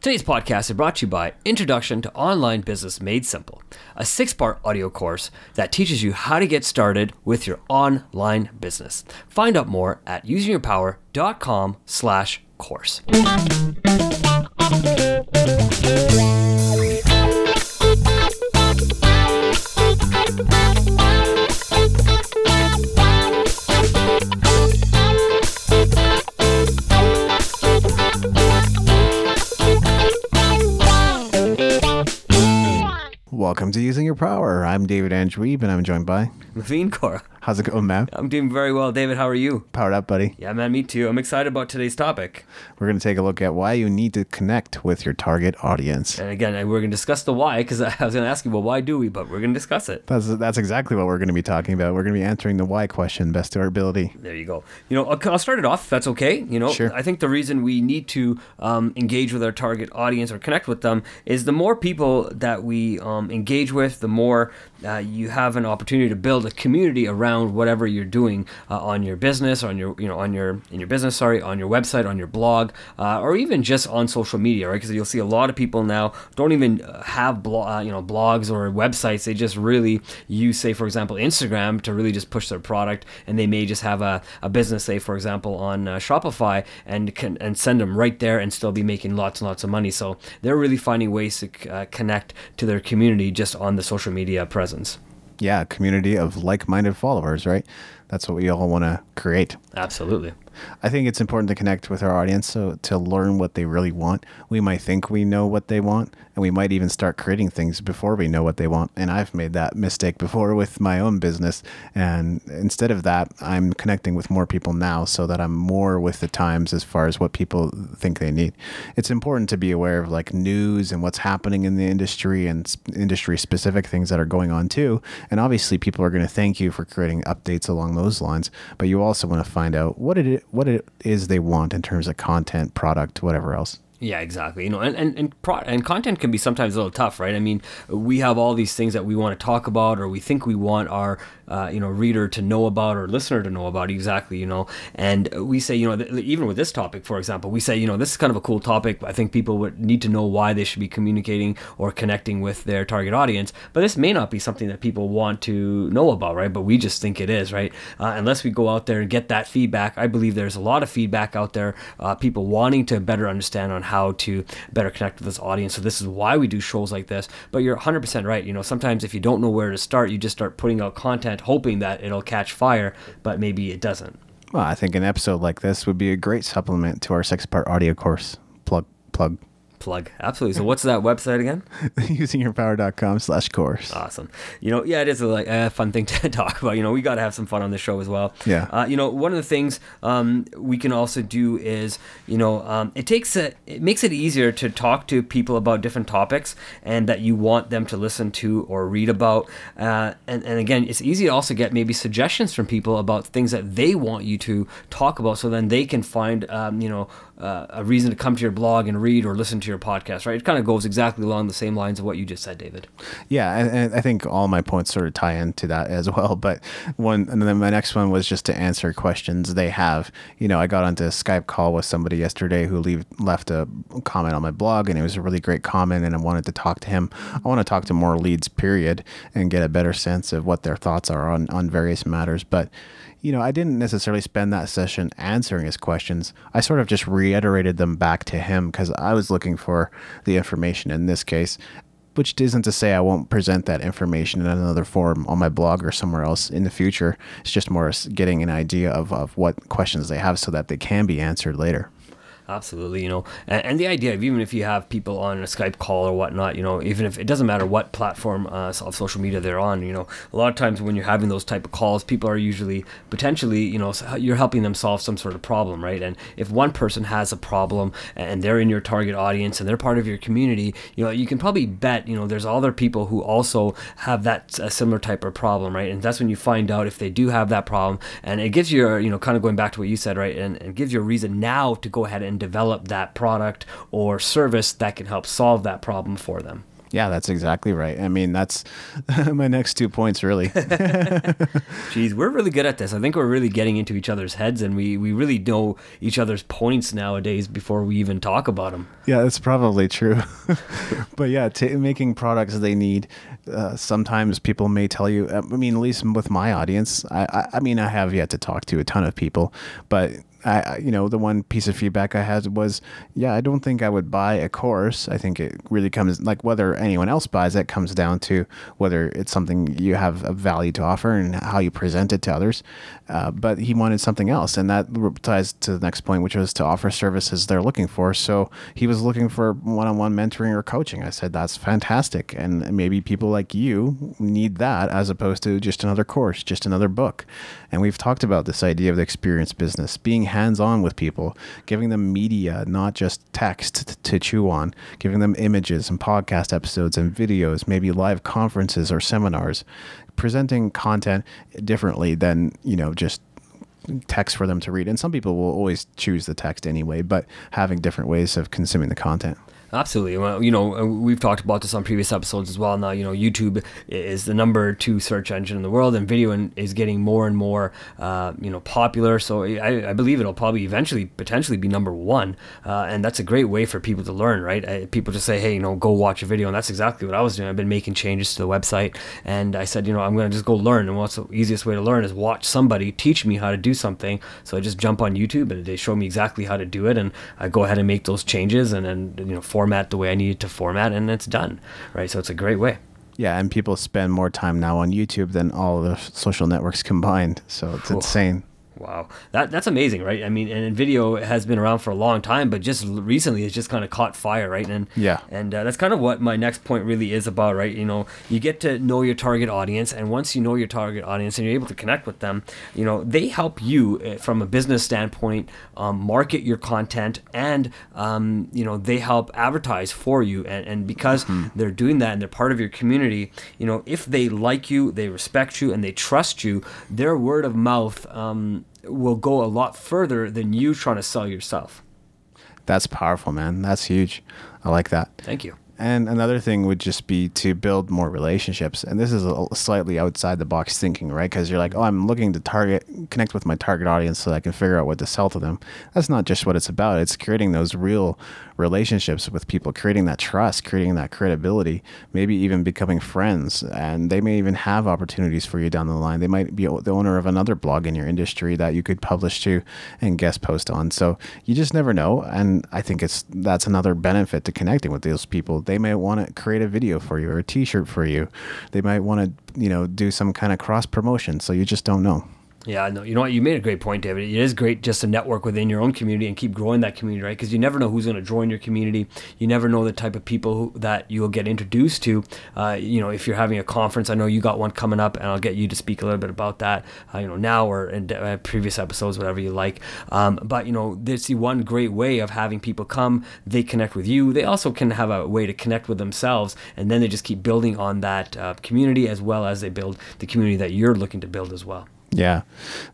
Today's podcast is brought to you by Introduction to Online Business Made Simple, a six part audio course that teaches you how to get started with your online business. Find out more at usingyourpower.com slash course. Welcome to Using Your Power. I'm David Andrew Wiebe, and I'm joined by. Maveen Kaura. How's it going, Mav? I'm doing very well. David, how are you? Powered up, buddy. Yeah, man, me too. I'm excited about today's topic. We're going to take a look at why you need to connect with your target audience. And again, we're going to discuss the why because I was going to ask you, well, why do we? But we're going to discuss it. That's that's exactly what we're going to be talking about. We're going to be answering the why question best to our ability. There you go. You know, I'll, I'll start it off if that's okay. You know, Sure. I think the reason we need to um, engage with our target audience or connect with them is the more people that we um, engage with, the more uh, you have an opportunity to build a community around whatever you're doing uh, on your business, on your you know on your in your business, sorry, on your website, on your blog, uh, or even just on social media, right? Because you'll see a lot of people now don't even uh, have uh, you know blogs or websites. They just really use, say, for example, Instagram to really just push their product, and they may just have a, a business, say, for example, on uh, Shopify, and can and send them right there and still be making lots and lots of money. So they're really finding ways to connect to their community just on the social media presence. Yeah, community of like-minded followers, right? That's what we all want to create. Absolutely. I think it's important to connect with our audience so to learn what they really want. We might think we know what they want, and we might even start creating things before we know what they want. And I've made that mistake before with my own business. And instead of that, I'm connecting with more people now so that I'm more with the times as far as what people think they need. It's important to be aware of like news and what's happening in the industry and industry specific things that are going on too. And obviously, people are going to thank you for creating updates along those lines. But you also want to find out what it what it is they want in terms of content, product, whatever else. Yeah, exactly. You know, and and and, pro- and content can be sometimes a little tough, right? I mean, we have all these things that we want to talk about, or we think we want our uh, you know reader to know about or listener to know about exactly. You know, and we say, you know, th- even with this topic, for example, we say, you know, this is kind of a cool topic. I think people would need to know why they should be communicating or connecting with their target audience. But this may not be something that people want to know about, right? But we just think it is, right? Uh, unless we go out there and get that feedback, I believe there's a lot of feedback out there, uh, people wanting to better understand on how to better connect with this audience. So this is why we do shows like this. But you're 100% right. You know, sometimes if you don't know where to start, you just start putting out content, hoping that it'll catch fire, but maybe it doesn't. Well, I think an episode like this would be a great supplement to our six part audio course. Plug, plug. Plug. Absolutely. So what's that website again? Usingyourpower.com slash course. Awesome. You know, yeah, it is a like a fun thing to talk about. You know, we got to have some fun on the show as well. Yeah. Uh, you know, one of the things um, we can also do is, you know, um, it takes a, it makes it easier to talk to people about different topics and that you want them to listen to or read about. Uh, and and again, it's easy to also get maybe suggestions from people about things that they want you to talk about, so then they can find, um, you know, uh, a reason to come to your blog and read or listen to your podcast. Right? It kind of goes exactly along the same lines of what you just said, David. Yeah, and, I think all my points sort of tie into that as well. But one, and then my next one was just to answer questions they have. You know, I got onto a Skype call with somebody yesterday who leave, left a comment on my blog, and it was a really great comment, and I wanted to talk to him. I want to talk to more leads, period, and get a better sense of what their thoughts are on on various matters. But you know, I didn't necessarily spend that session answering his questions. I sort of just reiterated them back to him because I was looking for the information in this case, which isn't to say I won't present that information in another form on my blog or somewhere else in the future. It's just more getting an idea of, of what questions they have so that they can be answered later. Absolutely, you know, and, and the idea of even if you have people on a Skype call or whatnot, you know, even if it doesn't matter what platform uh, of social media they're on, you know, a lot of times when you're having those type of calls, people are usually potentially, you know, you're helping them solve some sort of problem, right? And if one person has a problem and they're in your target audience and they're part of your community, you know, you can probably bet, you know, there's other people who also have that a similar type of problem, right? And that's when you find out if they do have that problem, and it gives you, you know, kind of going back to what you said, right? And it gives you a reason now to go ahead and develop that product or service that can help solve that problem for them. Yeah, that's exactly right. I mean, that's my next two points, really. Geez, we're really good at this. I think we're really getting into each other's heads, and we, we really know each other's points nowadays before we even talk about them. Yeah, that's probably true. but yeah, t- making products they need. Uh, sometimes people may tell you. I mean, at least with my audience, I, I, I mean, I have yet to talk to a ton of people, but I, you know, the one piece of feedback I had was, yeah, I don't think I would buy a course. I think it really comes like whether anyone else buys it comes down to whether it's something you have a value to offer and how you present it to others. Uh, but he wanted something else, and that ties to the next point, which was to offer services they're looking for. So he was looking for one-on-one mentoring or coaching. I said that's fantastic, and maybe people like you need that as opposed to just another course, just another book. And we've talked about this idea of the experience business, being hands on with people, giving them media, not just text to chew on, giving them images and podcast episodes and videos, maybe live conferences or seminars, presenting content differently than, you know, just text for them to read. And some people will always choose the text anyway, but having different ways of consuming the content. Absolutely. Well, you know, uh, we've talked about this on previous episodes as well. Now, you know, YouTube is the number two search engine in the world, and video is getting more and more, uh, you know, popular. So I, I, believe it'll probably eventually, potentially, be number one, uh, and that's a great way for people to learn, right? Uh, people just say, hey, you know, go watch a video, and that's exactly what I was doing. I've been making changes to the website, and I said, you know, I'm going to just go learn, and what's the easiest way to learn is watch somebody teach me how to do something. So I just jump on YouTube, and they show me exactly how to do it, and I go ahead and make those changes, and then you know format the way I need it to format, and it's done, right? So it's a great way. Yeah, and people spend more time now on YouTube than all the social networks combined. So it's cool. insane. Wow, that that's amazing, right? I mean, and video has been around for a long time, but just recently it's just kind of caught fire, right? And yeah, and uh, that's kind of what my next point really is about, right? You know, you get to know your target audience, and once you know your target audience and you're able to connect with them, you know, they help you uh, from a business standpoint um, market your content, and um, you know, they help advertise for you, and and because mm-hmm. they're doing that and they're part of your community, you know, if they like you, they respect you, and they trust you, their word of mouth. Um, will go a lot further than you trying to sell yourself. That's powerful, man. That's huge. I like that. Thank you. And another thing would just be to build more relationships. And this is a slightly outside the box thinking, right? Because you're like, oh, I'm looking to target, connect with my target audience so I can figure out what to sell to them. That's not just what it's about. It's creating those real relationships with people, creating that trust, creating that credibility, maybe even becoming friends. And they may even have opportunities for you down the line. They might be the owner of another blog in your industry that you could publish to and guest post on. So you just never know. And I think it's that's another benefit to connecting with those people. They may want to create a video for you or a t-shirt for you. They might want to, you know, do some kind of cross promotion. So you just don't know. Yeah, no, you know what? You made a great point, David. It is great just to network within your own community and keep growing that community, right? Because you never know who's going to join your community. You never know the type of people who, that you will get introduced to. Uh, you know, if you're having a conference, I know you got one coming up, and I'll get you to speak a little bit about that. Uh, you know, now or in uh, previous episodes, whatever you like. Um, but you know, this the one great way of having people come. They connect with you. They also can have a way to connect with themselves, and then they just keep building on that uh, community as well as they build the community that you're looking to build as well. Yeah.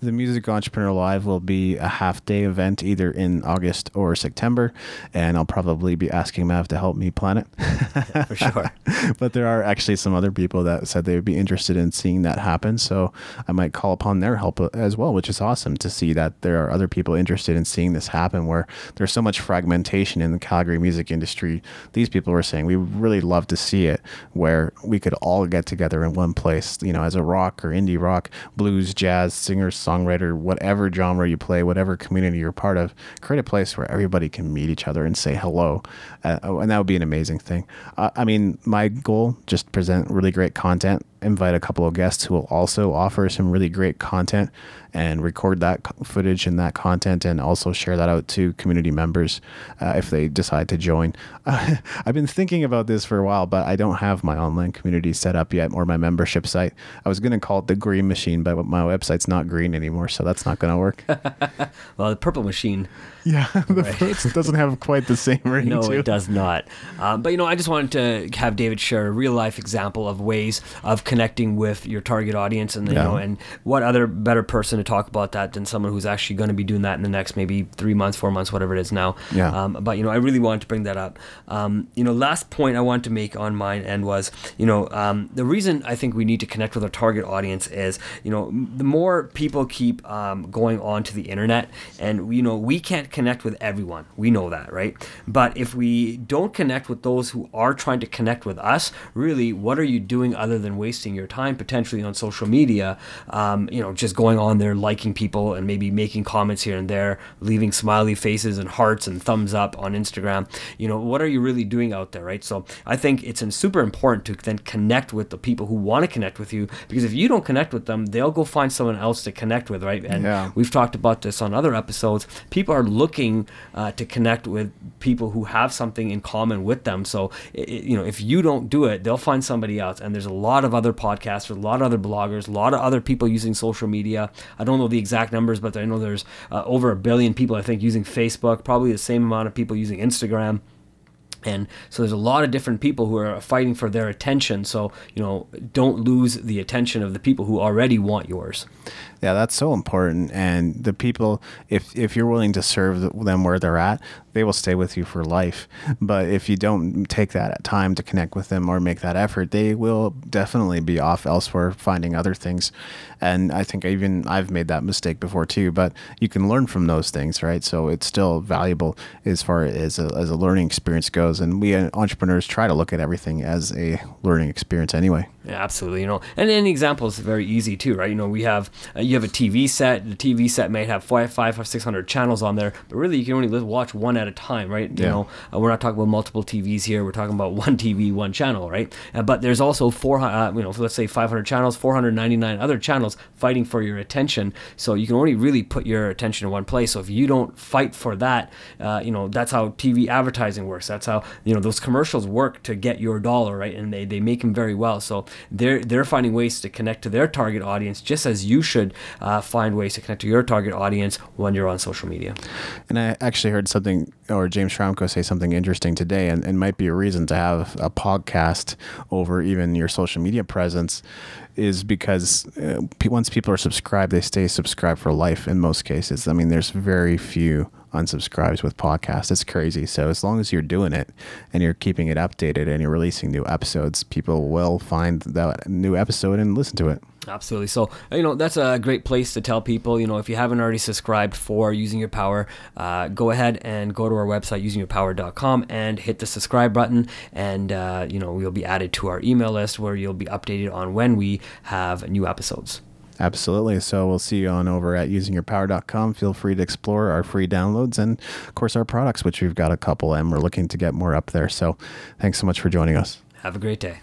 The Music Entrepreneur Live will be a half day event either in August or September. And I'll probably be asking Mav to help me plan it. yeah, for sure. but there are actually some other people that said they would be interested in seeing that happen. So I might call upon their help uh, as well, which is awesome to see that there are other people interested in seeing this happen where there's so much fragmentation in the Calgary music industry. These people were saying we really love to see it where we could all get together in one place, you know, as a rock or indie rock, blues, jazz, singer, songwriter, whatever genre you play, whatever community you're part of, create a place where everybody can meet each other and say hello. Uh, and that would be an amazing thing. Uh, I mean, my goal just present really great content invite a couple of guests who will also offer some really great content and record that footage and that content and also share that out to community members uh, if they decide to join. Uh, I've been thinking about this for a while, but I don't have my online community set up yet or my membership site. I was going to call it the Green Machine, but my website's not green anymore, so that's not going to work. well, the purple machine. Yeah, the right. doesn't have quite the same ring. No, it does not. Um, but you know, I just wanted to have David share a real life example of ways of connecting with your target audience, and you yeah. know, and what other better person to talk about that than someone who's actually going to be doing that in the next maybe three months, four months, whatever it is now. Yeah. Um, but you know, I really wanted to bring that up. Um, you know, last point I wanted to make on mine end was, you know, um, the reason I think we need to connect with our target audience is, you know, the more people keep um, going onto the internet, and you know, we can't connect with everyone. We know that, right? But if we don't connect with those who are trying to connect with us, really, what are you doing other than wasting your time potentially on social media? Um, you know, just going on there, liking people, and maybe making comments here and there, leaving smiley faces and hearts and thumbs up on Instagram. You know, what are you really doing out there, right? So I think it's super important to then connect with the people who want to connect with you because if you don't connect with them, they'll go find someone else to connect with, right? And yeah. we've talked about this on other episodes. People are looking uh, to connect with people who have something in common with them. So, it, you know, if you don't do it, they'll find somebody else. And there's a lot of other podcasters, a lot of other bloggers, a lot of other people using social media. I don't know the exact numbers, but I know there's uh, over a billion people, I think, using Facebook, probably the same amount of people using Instagram. And so there's a lot of different people who are fighting for their attention. So, you know, don't lose the attention of the people who already want yours. Yeah, that's so important. And the people, if if you're willing to serve them where they're at, they will stay with you for life. But if you don't take that time to connect with them or make that effort, they will definitely be off elsewhere finding other things. And I think even I've made that mistake before too. But you can learn from those things, right? So it's still valuable as far as a, as a learning experience goes. And we entrepreneurs try to look at everything as a learning experience anyway. Yeah, absolutely. You know, and an example is very easy too, right? You know, we have uh, you have a TV set. The TV set may have five, five six hundred channels on there, but really you can only watch one at a time, right? You yeah. know, uh, we're not talking about multiple TVs here. We're talking about one TV, one channel, right? Uh, but there's also four, uh, you know, let's say 500 channels, 499 other channels fighting for your attention. So you can only really put your attention in one place. So if you don't fight for that, uh, you know, that's how TV advertising works. That's how you know those commercials work to get your dollar, right? And they they make them very well. So they're they're finding ways to connect to their target audience, just as you should uh, find ways to connect to your target audience when you're on social media. And I actually heard something, or James Schramko say something interesting today, and, it might be a reason to have a podcast over even your social media presence, is because uh, once people are subscribed, they stay subscribed for life in most cases. I mean, there's very few unsubscribes with podcasts. It's crazy. So as long as you're doing it and you're keeping it updated and you're releasing new episodes, people will find that new episode and listen to it. Absolutely. So, you know, that's a great place to tell people, you know, if you haven't already subscribed for Using Your Power, uh, go ahead and go to our website, usingyourpower.com, and hit the subscribe button. And, uh, you know, we'll be added to our email list where you'll be updated on when we have new episodes. Absolutely. So we'll see you on over at usingyourpower.com. Feel free to explore our free downloads and, of course, our products, which we've got a couple and we're looking to get more up there. So thanks so much for joining us. Have a great day.